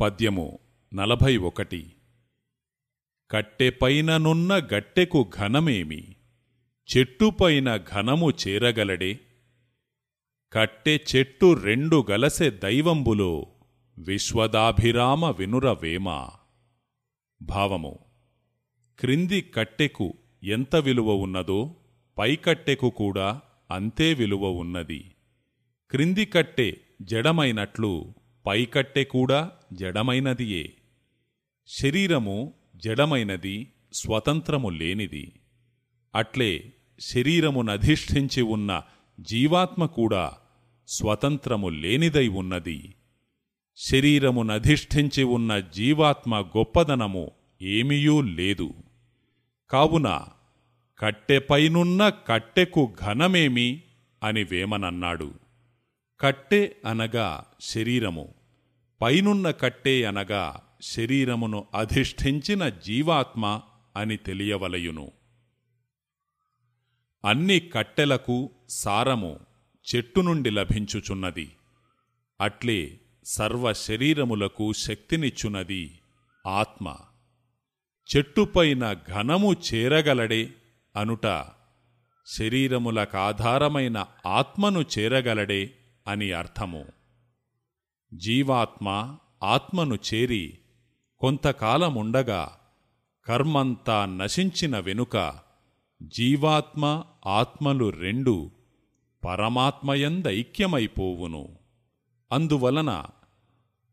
పద్యము నలభై ఒకటి కట్టెపైననున్న గట్టెకు ఘనమేమి? చెట్టుపైన ఘనము చేరగలడే? కట్టె చెట్టు రెండు గలసె దైవంబులో విశ్వదాభిరామ వినురవేమ భావము క్రింది కట్టెకు ఎంత విలువ ఉన్నదో పైకట్టెకు కూడా అంతే విలువ ఉన్నది. క్రింది కట్టె జడమైనట్లు పైకట్టె కూడా జడమైనదియే. శరీరము జడమైనది స్వతంత్రము లేనిది. అట్లే శరీరమునధిష్ఠించి ఉన్న జీవాత్మ కూడా స్వతంత్రము లేనిదై ఉన్నది. శరీరమునధిష్ఠించి ఉన్న జీవాత్మ గొప్పదనము ఏమీయూ లేదు. కావున కట్టెపైనున్న కట్టెకు ఘనమేమి అని వేమనన్నాడు. కట్టె అనగా శరీరము. పైనున్న కట్టే అనగా శరీరమును అధిష్ఠించిన జీవాత్మ అని తెలియవలయును. అన్ని కట్టెలకు సారము చెట్టు నుండి లభించుచున్నది. అట్లే సర్వ శరీరములకు శక్తినిచ్చునది ఆత్మ. చెట్టుపైన ఘనము చేరగలడే అనుట శరీరములకాధారమైన ఆత్మను చేరగలడే అని అర్థము. జీవాత్మ ఆత్మను చేరి కొంతకాలముండగా కర్మంతా నశించిన వెనుక జీవాత్మ ఆత్మలు రెండు పరమాత్మయందైక్యమైపోవును. అందువలన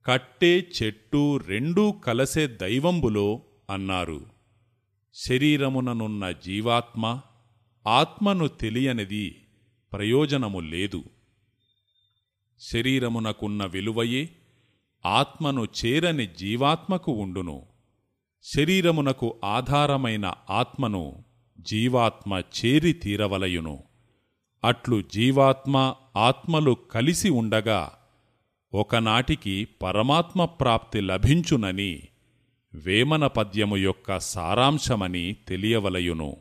కట్టే చెట్టు రెండూ కలసే దైవంబులో అన్నారు. శరీరముననున్న జీవాత్మ ఆత్మను తెలియనిది ప్రయోజనము లేదు. శరీరమునకున్న విలువయే ఆత్మను చేరని జీవాత్మకు ఉండును. శరీరమునకు ఆధారమైన ఆత్మను జీవాత్మ చేరి తీరవలయును. అట్లు జీవాత్మ ఆత్మలు కలిసి ఉండగా ఒకనాటికి పరమాత్మ ప్రాప్తి లభించునని వేమన పద్యము యొక్క సారాంశమని తెలియవలయును.